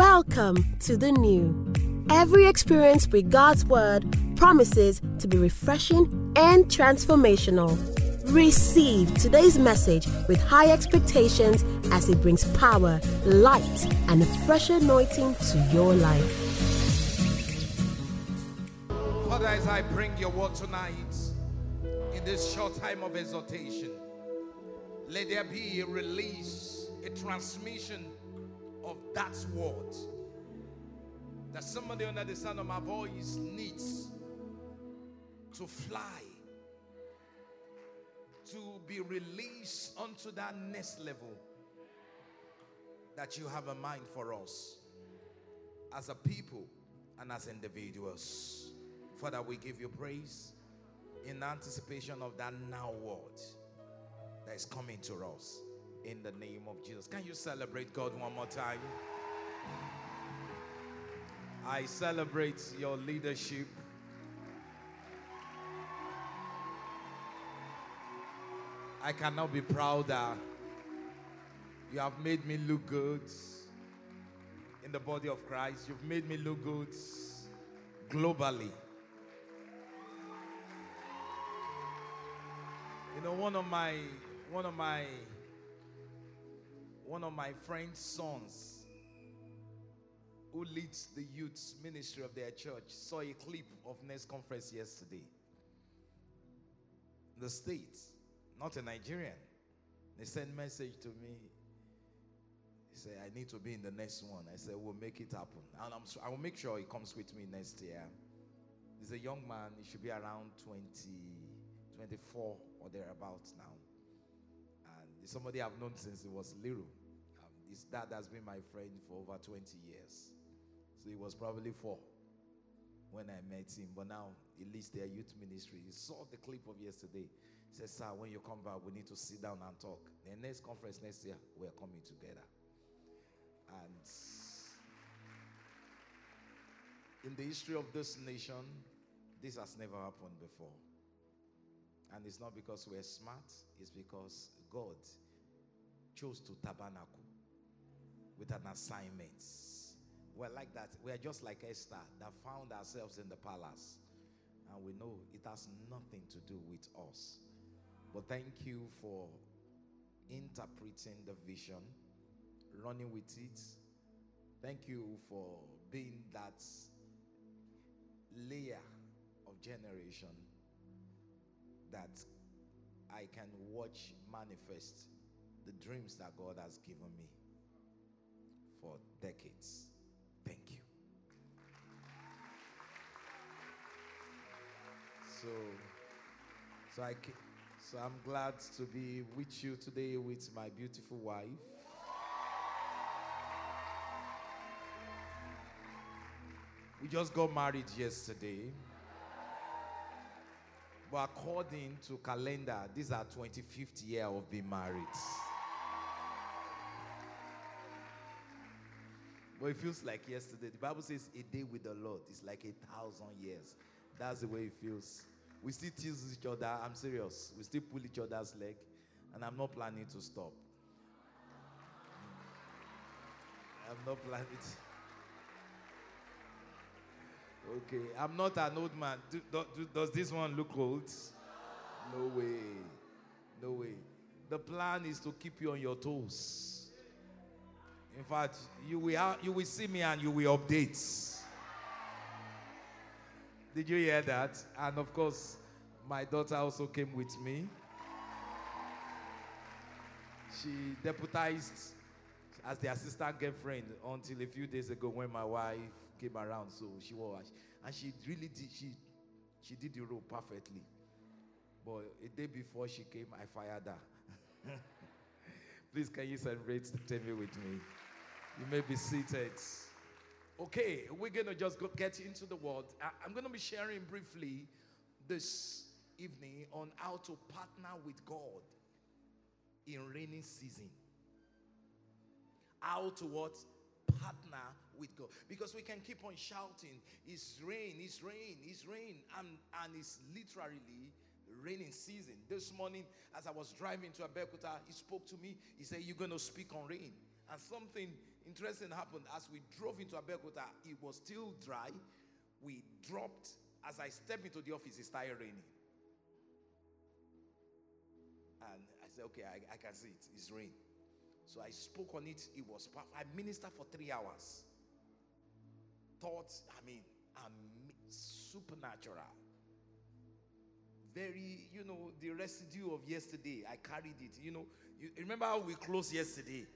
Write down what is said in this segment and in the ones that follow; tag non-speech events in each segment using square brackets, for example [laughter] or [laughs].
Welcome to the new. Every experience with God's Word promises to be refreshing and transformational. Receive today's message with high expectations as it brings power, light, and a fresh anointing to your life. Father, as I bring your word tonight in this short time of exhortation, let there be a release, a transmission of that word that somebody under the sound of my voice needs to fly, to be released onto that next level that you have a mind for us as a people and as individuals. Father, we give you praise in anticipation of that now word that is coming to us in the name of Jesus. Can you celebrate God one more time? I celebrate your leadership. I cannot be prouder. You have made me look good in the body of Christ. You've made me look good globally. You know, one of my one of my one of my friend's sons who leads the youth ministry of their church saw a clip of next conference yesterday. The States, not a Nigerian. They sent message to me. He said, I need to be in the next one. I said, we'll make it happen. And I'm, I will make sure he comes with me next year. He's a young man. He should be around 20, 24 or thereabouts now. And somebody I've known since he was little. His dad has been my friend for over 20 years. So he was probably four when I met him. But now he leads their youth ministry. He saw the clip of yesterday. He said, Sir, when you come back, we need to sit down and talk. The next conference next year, we're coming together. And in the history of this nation, this has never happened before. And it's not because we're smart, it's because God chose to tabernacle with an assignment. We're like that. We're just like Esther that found ourselves in the palace. And we know it has nothing to do with us. But thank you for interpreting the vision, running with it. Thank you for being that layer of generation that I can watch manifest the dreams that God has given me for decades. Thank you. So, so I, so I'm glad to be with you today with my beautiful wife. We just got married yesterday. But according to calendar, these are 25th year of being married. But it feels like yesterday. The Bible says a day with the Lord is like a thousand years. That's the way it feels. We still tease each other. I'm serious. We still pull each other's leg. And I'm not planning to stop. I'm not planning to. [laughs] Okay, I'm not an old man. Do, do, do, does this one look old? No way. No way. The plan is to keep you on your toes. In fact, you will, you will see me and you will update. Did you hear that? And of course, my daughter also came with me. She deputized as the assistant girlfriend until a few days ago when my wife came around. So she was, and she really did. She she did the role perfectly. But a day before she came, I fired her. [laughs] Please, can you celebrate Temi with me? You may be seated. Okay, we're gonna just go get into the word. I, I'm gonna be sharing briefly this evening on how to partner with God in rainy season. How to what? Partner with God. Because we can keep on shouting, it's rain, it's rain, it's rain. And, and it's literally raining season. This morning, as I was driving to Abeokuta, he spoke to me. He said, You're going to speak on rain. And something interesting happened as we drove into Abeokuta. It was still dry. We dropped. As I stepped into the office, it started raining. And I said, okay, I, I can see it. It's rain. So I spoke on it. It was powerful. I ministered for three hours. Thoughts, I mean, I'm supernatural. Very, you know, the residue of yesterday. I carried it. You know, you remember how we closed yesterday?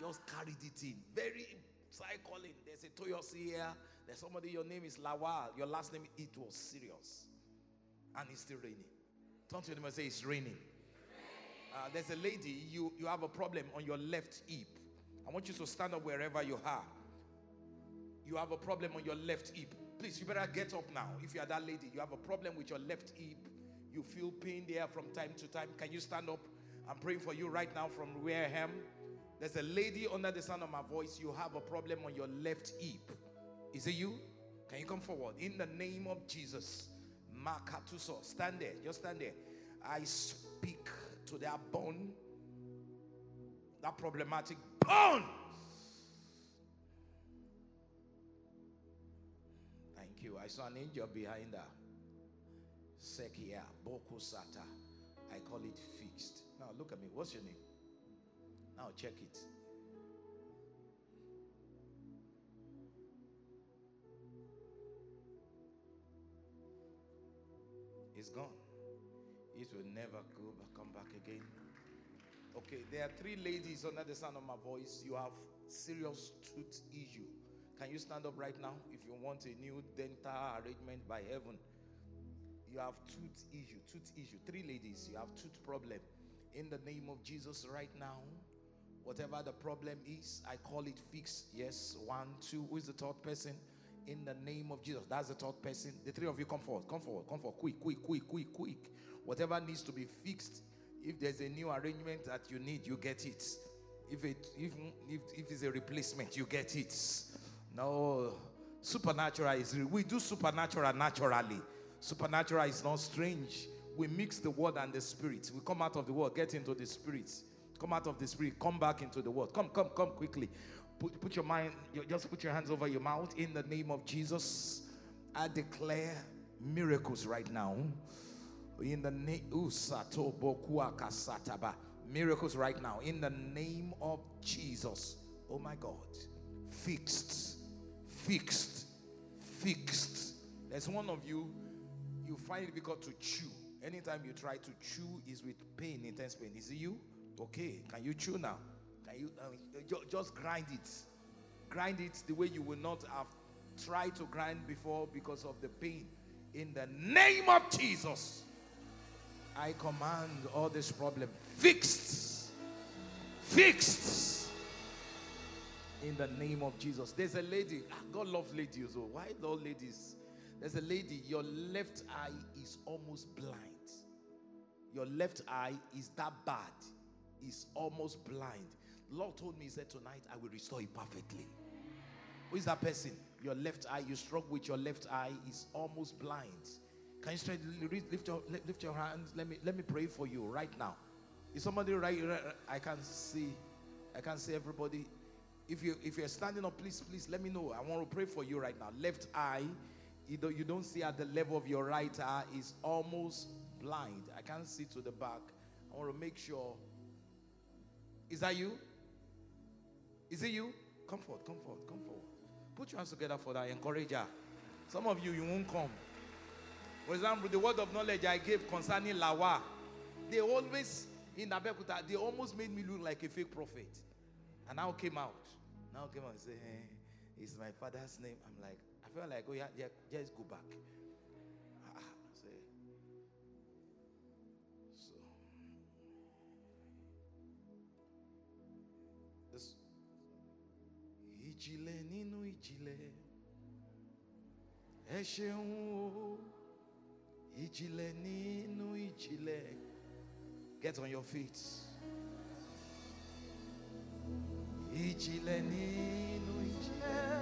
Just carried it in. Very cycling. There's a Toyos here. There's somebody, your name is Lawal. Your last name, it was serious. And it's still raining. Turn to him and say, It's raining. Uh, there's a lady, you, you have a problem on your left hip. I want you to stand up wherever you are. You have a problem on your left hip. Please, you better get up now. If you are that lady, you have a problem with your left hip. You feel pain there from time to time. Can you stand up? I'm praying for you right now from where I am. There's a lady under the sound of my voice. You have a problem on your left hip. Is it you? Can you come forward? In the name of Jesus. Makatuso. Stand there. Just stand there. I speak to that bone, that problematic bone. Thank you. I saw an angel behind her. Sekia, Bokusata. I call it fixed. Now look at me. What's your name? Now check it. It's gone. It will never go back, come back again. Okay, there are three ladies under the sound of my voice. You have serious tooth issue. Can you stand up right now if you want a new dental arrangement by heaven? You have tooth issue, tooth issue. Three ladies, you have tooth problem. In the name of Jesus, right now, whatever the problem is, I call it fixed. Yes, one, two. Who is the third person? In the name of Jesus, that's the third person. The three of you come forward, come forward, come forward, quick, quick, quick, quick, quick. Whatever needs to be fixed, if there's a new arrangement that you need, you get it. If it if if, if it's a replacement, you get it. No, supernatural is we do supernatural naturally. Supernatural is not strange. We mix the word and the spirit. We come out of the word, get into the spirit. Come out of the spirit, come back into the word. Come, come, come quickly. Put, put your mind, just put your hands over your mouth in the name of Jesus. I declare miracles right now in the name miracles right now in the name of Jesus. Oh my God. Fixed. Fixed. Fixed. There's one of you you find it difficult to chew. Anytime you try to chew is with pain, intense pain. Is it you? Okay. Can you chew now? Can you uh, just grind it? Grind it the way you will not have tried to grind before because of the pain. In the name of Jesus. I command all this problem fixed. Fixed. In the name of Jesus. There's a lady. Ah, God loves ladies. Oh, why all ladies? There's a lady. Your left eye is almost blind. Your left eye is that bad. Is almost blind. Lord told me, He said, Tonight I will restore it perfectly. Who is that person? Your left eye, you struggle with your left eye, is almost blind. Can you straight lift your lift your hands? Let me let me pray for you right now. Is somebody right? I can see, I can see everybody. If you if you're standing up, please please let me know. I want to pray for you right now. Left eye, you don't see at the level of your right eye is almost blind. I can't see to the back. I want to make sure. Is that you? Is it you? Come forward, come forward, come forward. Put your hands together for that. Encourage her. Some of you, you won't come. For example, the word of knowledge I gave concerning Lawa, they always, in Abeokuta, they almost made me look like a fake prophet. And now came out. Now came out and say, hey, it's my father's name. I'm like, felt like, oh yeah, yeah just go back. Ah, so, this, ìjìnlẹ̀ nínú ìjìnlẹ̀ ẹ ṣeun o. ìjìnlẹ̀. Get on your feet. Ìjìnlẹ̀ nínú ìjìnlẹ̀.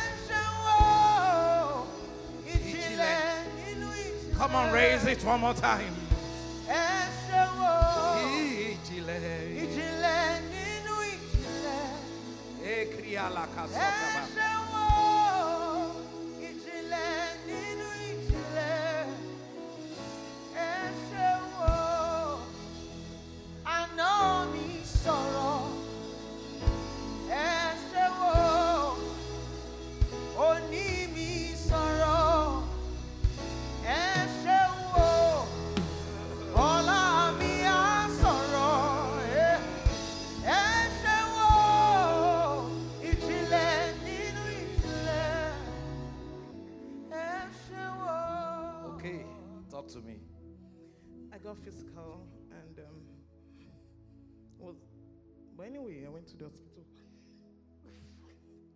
Come on, raise it one more time. ẹ ṣe wò Ijile. ìjìnlẹ̀ nínú ìjìnlẹ̀. Ekriala Ẹ anyway, I went to the hospital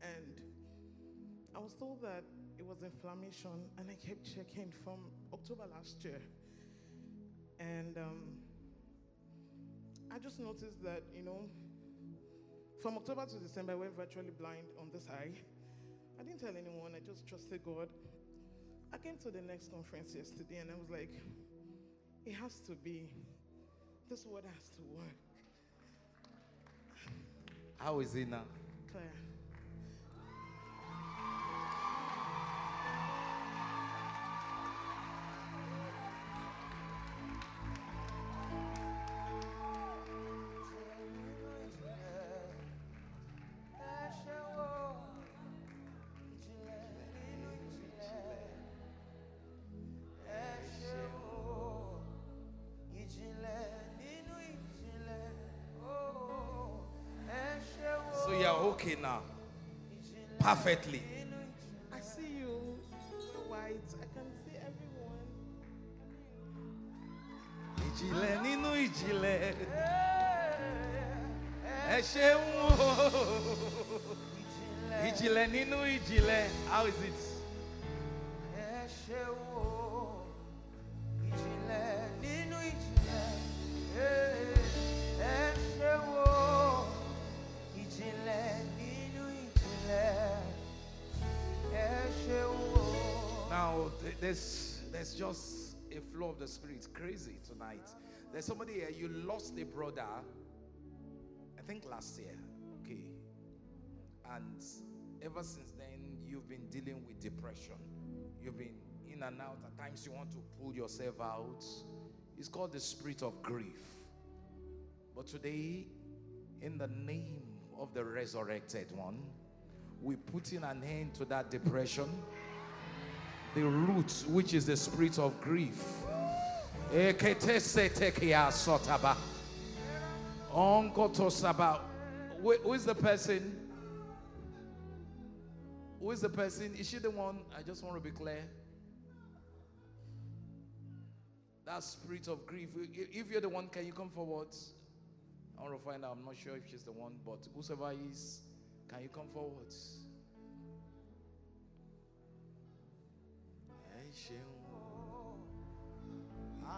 and I was told that it was inflammation, and I kept checking from October last year, and um, I just noticed that you know, from October to December, I went virtually blind on this eye. I didn't tell anyone. I just trusted God. I came to the next conference yesterday, and I was like. It has to be. This word has to work. How is it now? Claire. Perfectly. I see you. White. I can see everyone. Ìjìnlẹ̀ nínú ìjìnlẹ̀. Ẹ ṣeun o. Ìjìnlẹ̀ nínú ìjìnlẹ̀. How is it? Just a flow of the Spirit. Crazy tonight. There's somebody here, you lost a brother, I think last year. Okay. And ever since then, you've been dealing with depression. You've been in and out. At times, you want to pull yourself out. It's called the spirit of grief. But today, in the name of the resurrected one, we put in an end to that depression the root, which is the spirit of grief. Who is the person? Who is the person? Is she the one? I just want to be clear. That spirit of grief. If you're the one, can you come forward? I want to find out. I'm not sure if she's the one, but whosoever is, can you come forward? Ṣeun.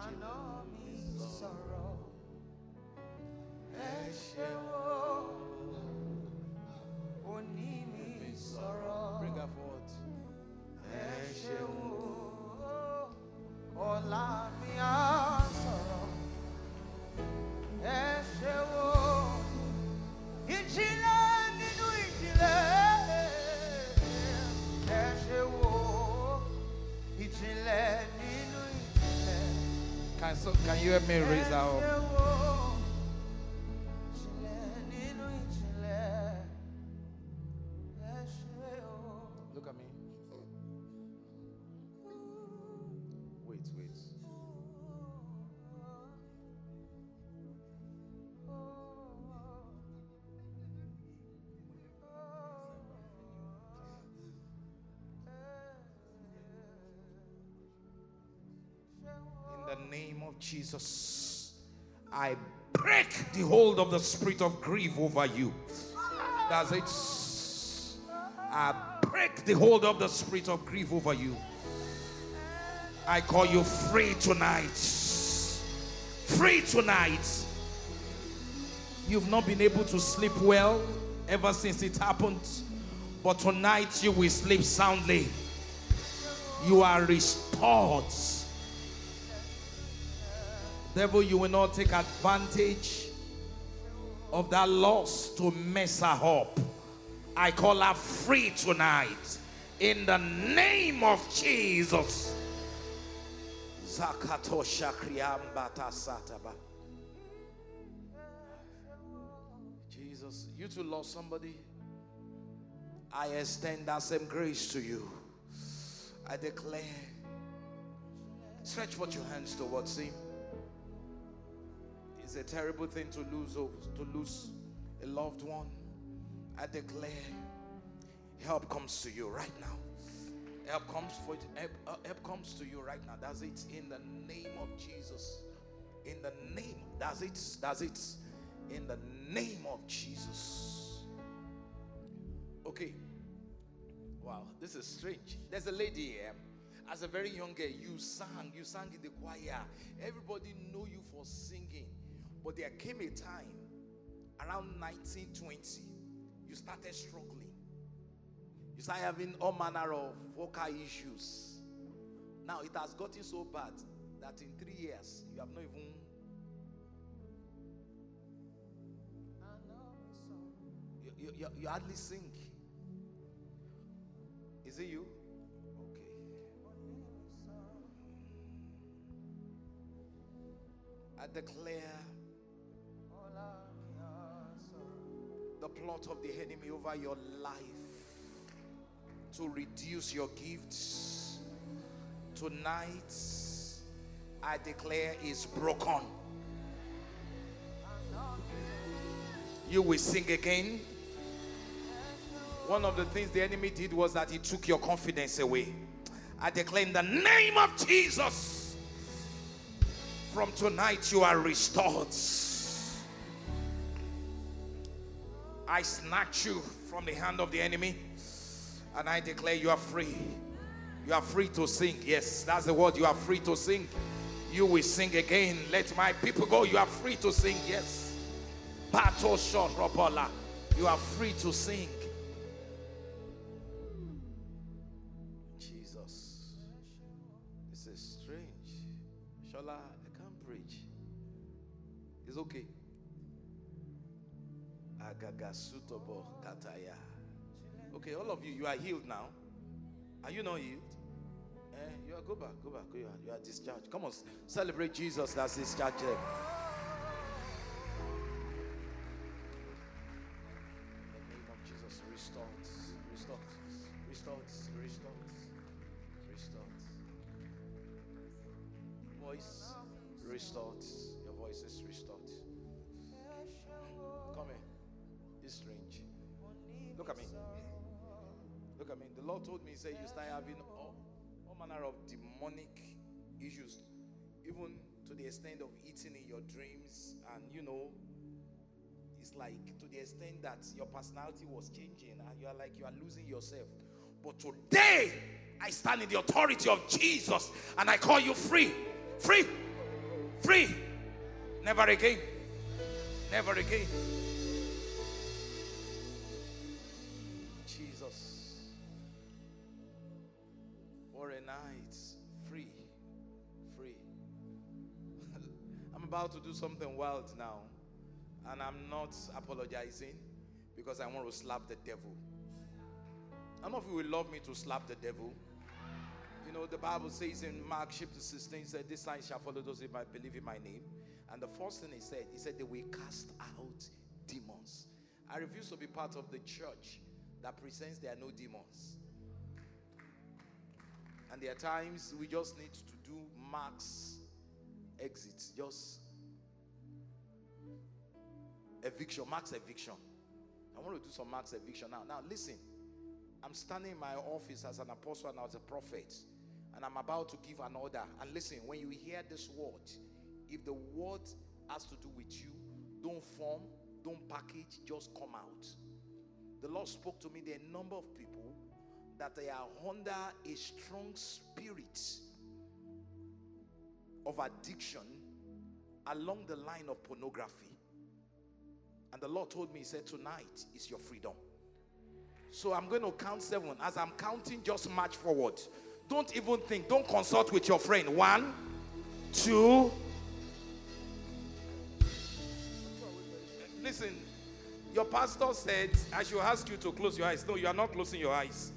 Àná mi sọ̀rọ̀. Ẹ ṣe wò òní mi sọ̀rọ̀. Bring her forward. Ẹ ṣe wò ọ̀la mi á Can, you help me raise her up? Jesus, I break the hold of the spirit of grief over you. That's it. I break the hold of the spirit of grief over you. I call you free tonight. Free tonight. You've not been able to sleep well ever since it happened, but tonight you will sleep soundly. You are restored. Devil, you will not take advantage of that loss to mess her up. I call her free tonight in the name of Jesus. Jesus, you too lost somebody. I extend that same grace to you. I declare, stretch forth your hands towards Him. It's a terrible thing to lose to lose a loved one. I declare, help comes to you right now. Help comes for help, uh, help comes to you right now. Does it. In the name of Jesus. In the name. does it. That's it. In the name of Jesus. Okay. Wow, this is strange. There's a lady here. As a very young girl, you sang, you sang in the choir. Everybody know you for singing. But there came a time around 1920, you started struggling. You started having all manner of vocal issues. Now it has gotten so bad that in three years you have not even. You, you, you hardly sing. Is it you? Okay. I declare the plot of the enemy over your life to reduce your gifts tonight I declare is broken. You will sing again. One of the things the enemy did was that he took your confidence away. I declare in the name of Jesus, from tonight you are restored. I snatch you from the hand of the enemy and I declare you are free. You are free to sing. Yes, that's the word. You are free to sing. You will sing again. Let my people go. You are free to sing. Yes. Pato. You are free to sing. Jesus. This is strange. Shola, I can't preach. It's okay. Okay, all of you, you are healed now. Are you not healed? Eh, you are go back, go back. You are, you are discharged. Come on, celebrate Jesus that's discharged said, You start having all, all manner of demonic issues, even to the extent of eating in your dreams. And you know, it's like to the extent that your personality was changing and you are like you are losing yourself. But today, I stand in the authority of Jesus and I call you free. Free. Free. Never again. Never again. About to do something wild now. And I'm not apologizing because I want to slap the devil. None of you will love me to slap the devil. You know, the Bible says in Mark chapter 16, said, This sign shall follow those who believe in my name. And the first thing he said, he said, They will cast out demons. I refuse to be part of the church that presents there are no demons. And there are times we just need to do max exits, just eviction, max eviction. I want to do some max eviction now. Now, listen. I'm standing in my office as an apostle and as a prophet, and I'm about to give an order. And listen, when you hear this word, if the word has to do with you, don't form, don't package, just come out. the Lord spoke to me. There are a number of people that they are under a strong spirit of addiction along the line of pornography. And the Lord told me, He said, Tonight is your freedom. So I'm going to count seven. As I'm counting, just march forward. Don't even think, don't consult with your friend. One, two. Listen, your pastor said, I should ask you to close your eyes. No, you are not closing your eyes.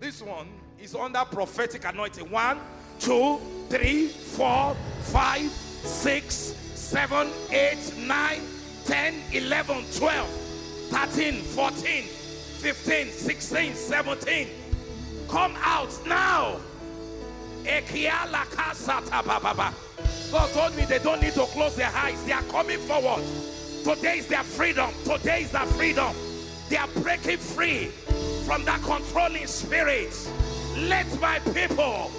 This one is under prophetic anointing. One, two, three, four, five, six, seven, eight, nine, 10, 11, 12, 13, 14, 15, 16, 17. Come out now. God told me they don't need to close their eyes. They are coming forward. Today is their freedom. Today is their freedom. They are breaking free from that controlling spirit. Let my people,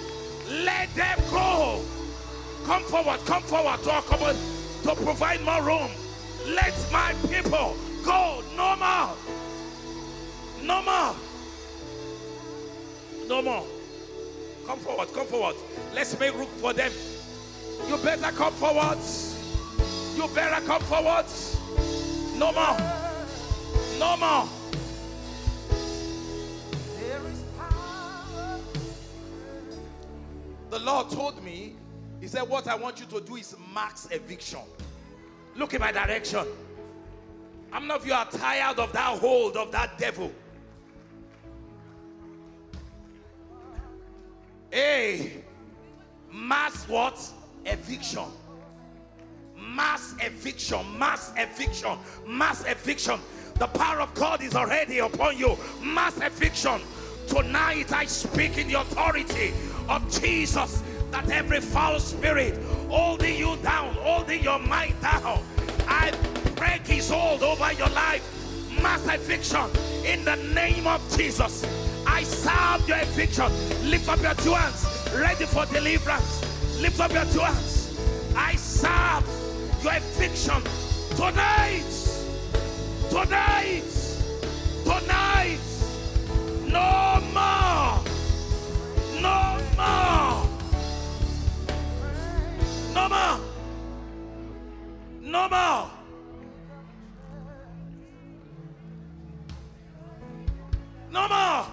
let them go. Come forward, come forward to, come to provide more room. Let my people go. No more. No more. No more. Come forward, come forward. Let's make room for them. You better come forward. You better come forward. No more. No more. Lord told me, He said, What I want you to do is max eviction. Look in my direction. How many of you are tired of that hold of that devil? Hey, mass what? Eviction. Mass eviction, mass eviction, mass eviction. The power of God is already upon you. Mass eviction. Tonight I speak in the authority of Jesus that every foul spirit holding you down, holding your mind down, I break his hold over your life. Mass eviction in the name of Jesus. I serve your eviction. Lift up your two hands, ready for deliverance. Lift up your two hands. I serve your eviction tonight. Tonight. Tonight. No more. No more. No more. No more. No more.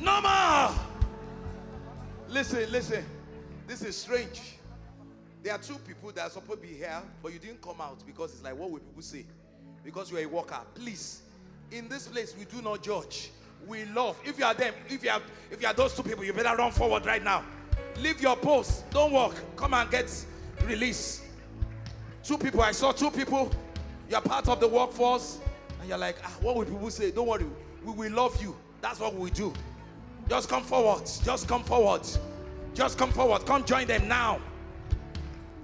No more. Listen, listen. This is strange. There are two people that are supposed to be here, but you didn't come out because it's like, what will people say? Because you're a worker. Please, in this place, we do not judge. We love. If you are them, if you are, if you are those two people, you better run forward right now. Leave your post. Don't walk. Come and get release. Two people. I saw two people. You're part of the workforce, and you're like, ah, what will people say? Don't worry. We will love you. That's what we do. Just come forward. Just come forward. Just come forward. Come join them now.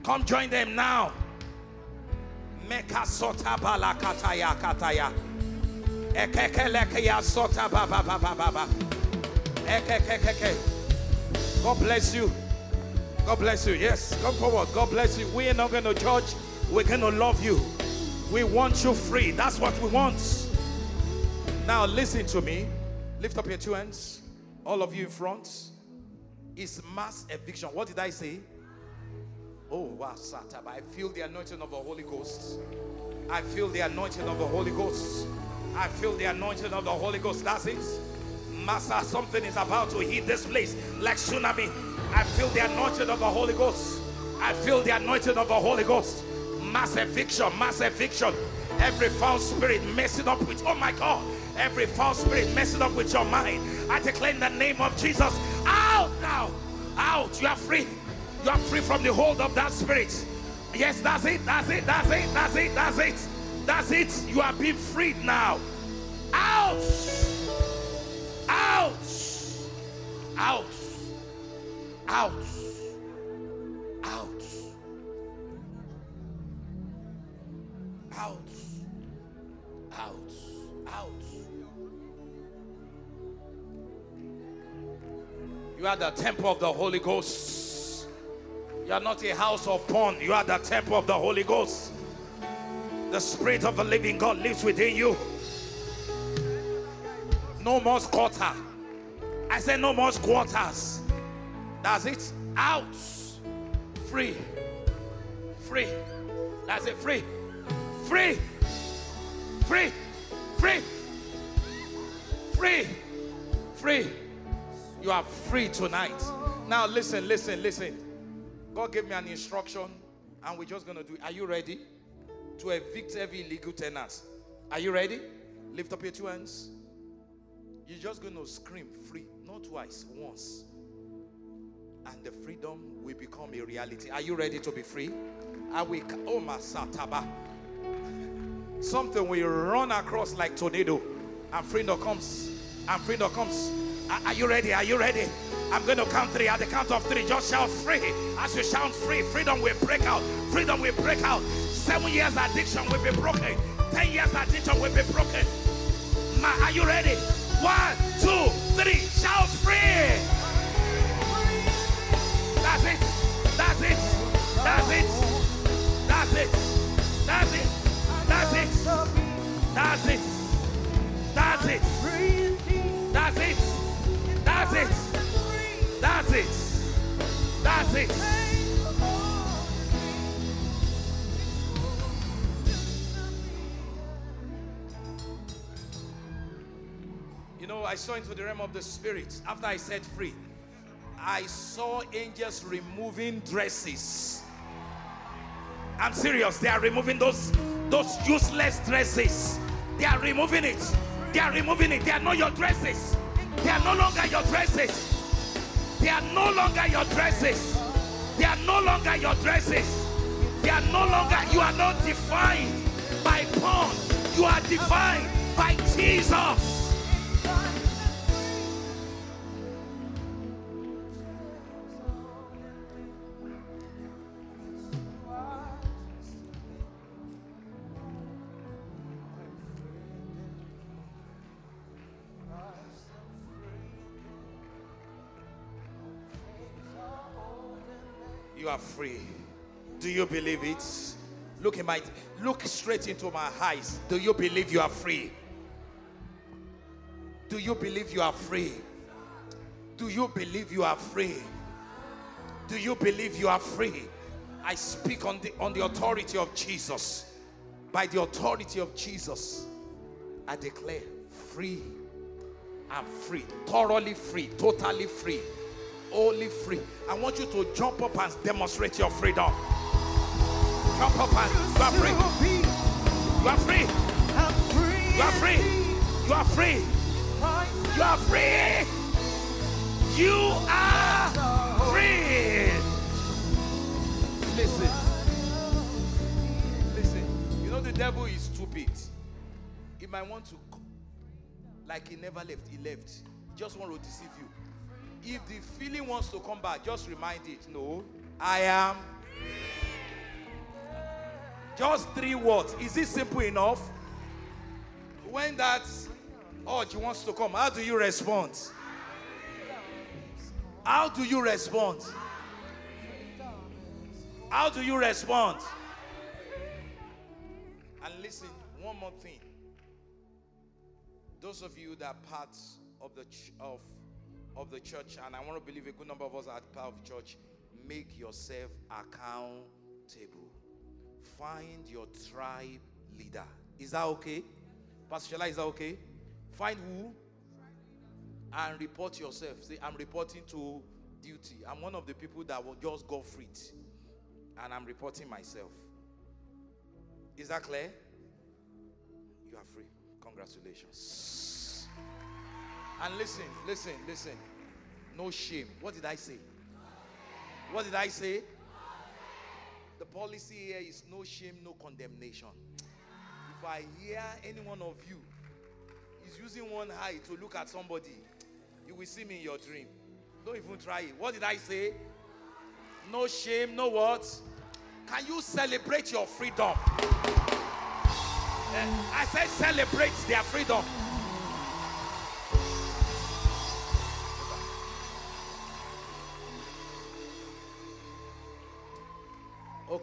Come join them now. Meka sota bala kataya kataya. God bless you. God bless you. Yes, come forward. God bless you. We are not going to judge. We're going to love you. We want you free. That's what we want. Now, listen to me. Lift up your two hands. All of you in front. It's mass eviction. What did I say? Oh, wow, Sataba. I feel the anointing of the Holy Ghost. I feel the anointing of the Holy Ghost. I feel the anointing of the Holy Ghost. That's it. Master, something is about to hit this place like tsunami. I feel the anointing of the Holy Ghost. I feel the anointing of the Holy Ghost. Mass eviction, mass eviction. Every foul spirit messing up with, oh my God, every foul spirit messing up with your mind. I declare in the name of Jesus, out now, out. You are free. You are free from the hold of that spirit. Yes, that's it, that's it, that's it, that's it, that's it. That's it. You are being freed now. Out. Out. Out. Out. Out. Out. Out. Out. You are the temple of the Holy Ghost. You are not a house of porn. You are the temple of the Holy Ghost. The Spirit of the living God lives within you. No more squatter. I said, no more quarters. That's it. Out. Free. Free. That's it. Free. Free. Free. Free. Free. Free. You are free tonight. Now listen, listen, listen. God gave me an instruction and we're just going to do it. Are you ready? To evict every illegal tenants. Are you ready? Lift up your two hands. You're just going to scream free, not twice, once. And the freedom will become a reality. Are you ready to be free? Are we oh masataba? Something will run across like tornado, and freedom comes. And freedom comes. Are, are you ready? Are you ready? I'm going to count three. At the count of three, just shout free. As you shout free, freedom will break out. Freedom will break out. Seven years addiction will be broken. Ten years addiction will be broken. Ma, are you ready? One, two, three. Shout free. That's it. That's it. That's it. That's it. That's it. That's it. That's it. That's it. That's it. That's it. That's it. That's it. I saw into the realm of the spirit after I set free. I saw angels removing dresses. I'm serious. They are removing those those useless dresses. They are removing it. They are removing it. They are not your dresses. They are no longer your dresses. They are no longer your dresses. They are no longer your dresses. They are no longer, you are not defined by porn. You are defined by Jesus. You are free. Do you believe it? Look in my look straight into my eyes. Do you believe you are free? Do you believe you are free? Do you believe you are free? Do you believe you are free? I speak on the on the authority of Jesus. By the authority of Jesus, I declare free. I'm free, thoroughly free, totally free, only free. I want you to jump up and demonstrate your freedom. Jump up and you are free. You are free. You are free. You are free. You are free. You are free. Listen. Listen. You know the devil is stupid. He might want to like he never left. He left. He Just want to deceive you. If the feeling wants to come back, just remind it. No, I am. Just three words. Is it simple enough? When that urge wants to come, how do you respond? How do you respond? How do you respond? And listen, one more thing. Those of you that are part of the of of the church, and I want to believe a good number of us are part of the church, make yourself accountable. Find your tribe leader. Is that okay? Pastor Shola, is that okay? Find who? And report yourself. Say, I'm reporting to duty. I'm one of the people that will just go free. And I'm reporting myself. Is that clear? You are free. Congratulations. And listen, listen, listen. No shame. What did I say? What did I say? The policy here is no shame, no condemnation. If I hear any one of you is using one eye to look at somebody, you will see me in your dream. Don't even try it. What did I say? No shame, no what? Can you celebrate your freedom? Eh, I said celebrate their freedom.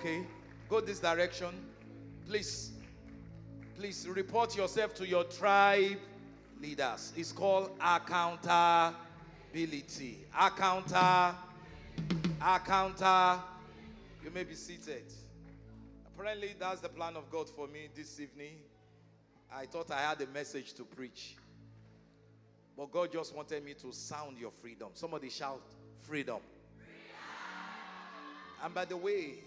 Okay, go this direction. Please, please report yourself to your tribe leaders. It's called accountability. Accounta. Accounta. You may be seated. Apparently, that's the plan of God for me this evening. I thought I had a message to preach. But God just wanted me to sound your freedom. Somebody shout, freedom. And by the way,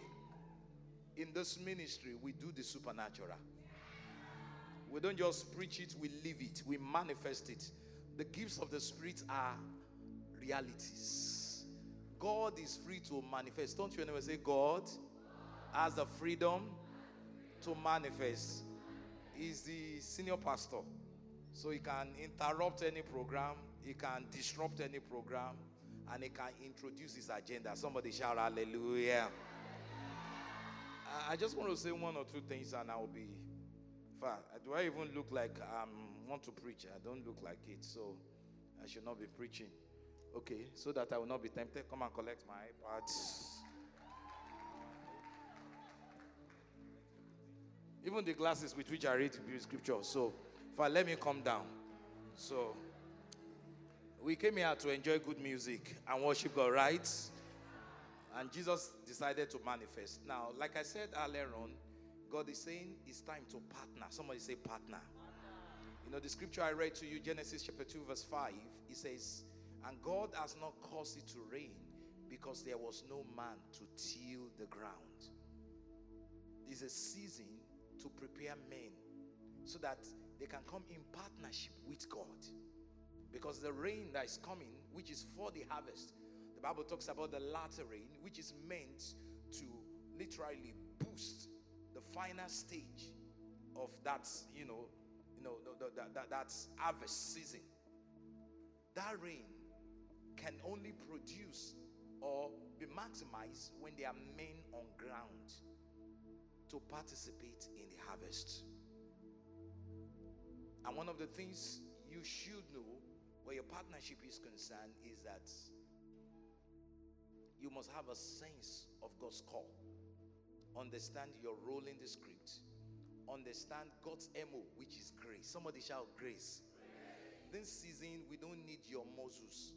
in this ministry, we do the supernatural. We don't just preach it, we live it, we manifest it. The gifts of the Spirit are realities. God is free to manifest. Don't you ever say, God has the freedom to manifest? He's the senior pastor. So he can interrupt any program, he can disrupt any program, and he can introduce his agenda. Somebody shout hallelujah. I just want to say one or two things and I'll be far. Uh, do I even look like I want to preach? I don't look like it, so I should not be preaching. Okay, so that I will not be tempted. Come and collect my iPad. Even the glasses with which I read scripture. So, I let me come down. So, we came here to enjoy good music and worship God, right? And Jesus decided to manifest. Now, like I said earlier on, God is saying it's time to partner. Somebody say partner. You know, the scripture I read to you, Genesis chapter 2, verse 5, it says, And God has not caused it to rain because there was no man to till the ground. It's a season to prepare men so that they can come in partnership with God. Because the rain that is coming, which is for the harvest, Bible talks about the latter rain, which is meant to literally boost the final stage of that, you know, you know, that, that, that's harvest season. That rain can only produce or be maximized when there are men on ground to participate in the harvest. And one of the things you should know where your partnership is concerned is that you must have a sense of God's call. Understand your role in the script. Understand God's MO, which is grace. Somebody shout grace. grace. This season, we don't need your muscles.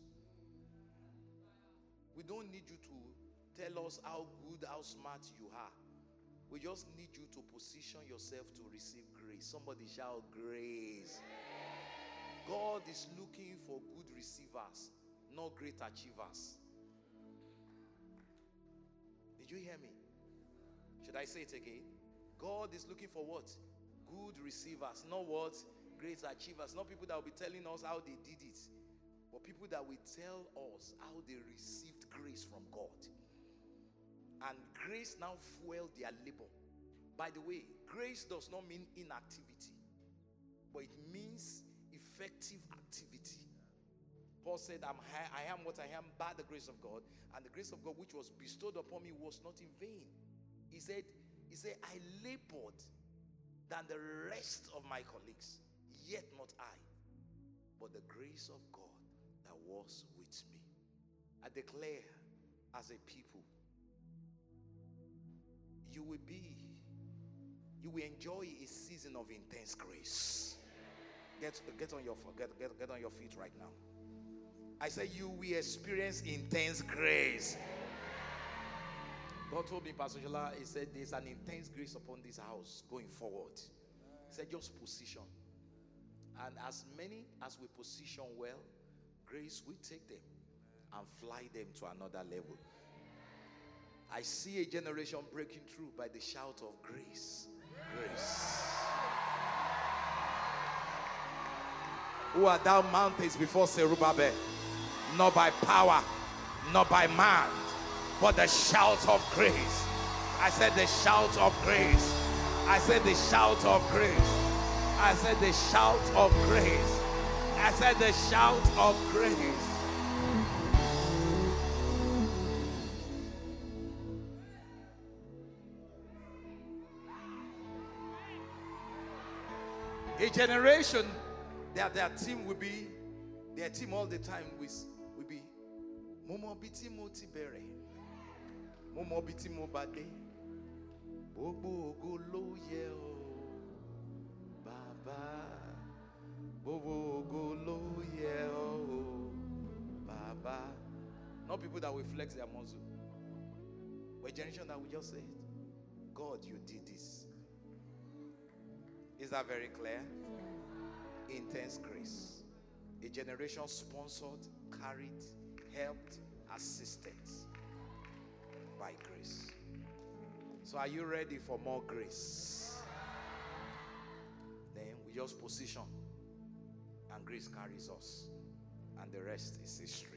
We don't need you to tell us how good, how smart you are. We just need you to position yourself to receive grace. Somebody shout grace. God is looking for good receivers, not great achievers. Did you hear me? Should I say it again? God is looking for what? Good receivers, not what? Great achievers. Not people that will be telling us how they did it, but people that will tell us how they received grace from God. And grace now fueled their labor. By the way, grace does not mean inactivity, but it means effective activity. Paul said, I'm, I am what I am by the grace of God, and the grace of God which was bestowed upon me was not in vain. He said, He said, I labored than the rest of my colleagues, yet not I, but the grace of God that was with me. I declare as a people you will be, you will enjoy a season of intense grace. Get, get, on your, get, get, get on your feet right now. I said, you will experience intense grace. God told me, Pastor Shola, he said there's an intense grace upon this house going forward. He said just position. And as many as we position well, grace will take them and fly them to another level. I see a generation breaking through by the shout of grace. Grace. Who are thou mountains before Zerubbabel? Not by power, not by man, but the shout of grace. I said the shout of grace. I said the shout of grace. I said the shout of grace. I said the shout of grace. A generation, their, their team will be, their team all the time will, mo mọ ibi tí mo ti bẹ̀rẹ̀. Mo ló yẹ o bàbá. Bobo golo yẹ o bàbá. Not people that will flex their muscle. But generation that will just say God you did this. Is that very clear? Intense grace. A generation sponsored carried helped, assisted by grace. So, are you ready for more grace? Then we just position, and grace carries us, and the rest is history.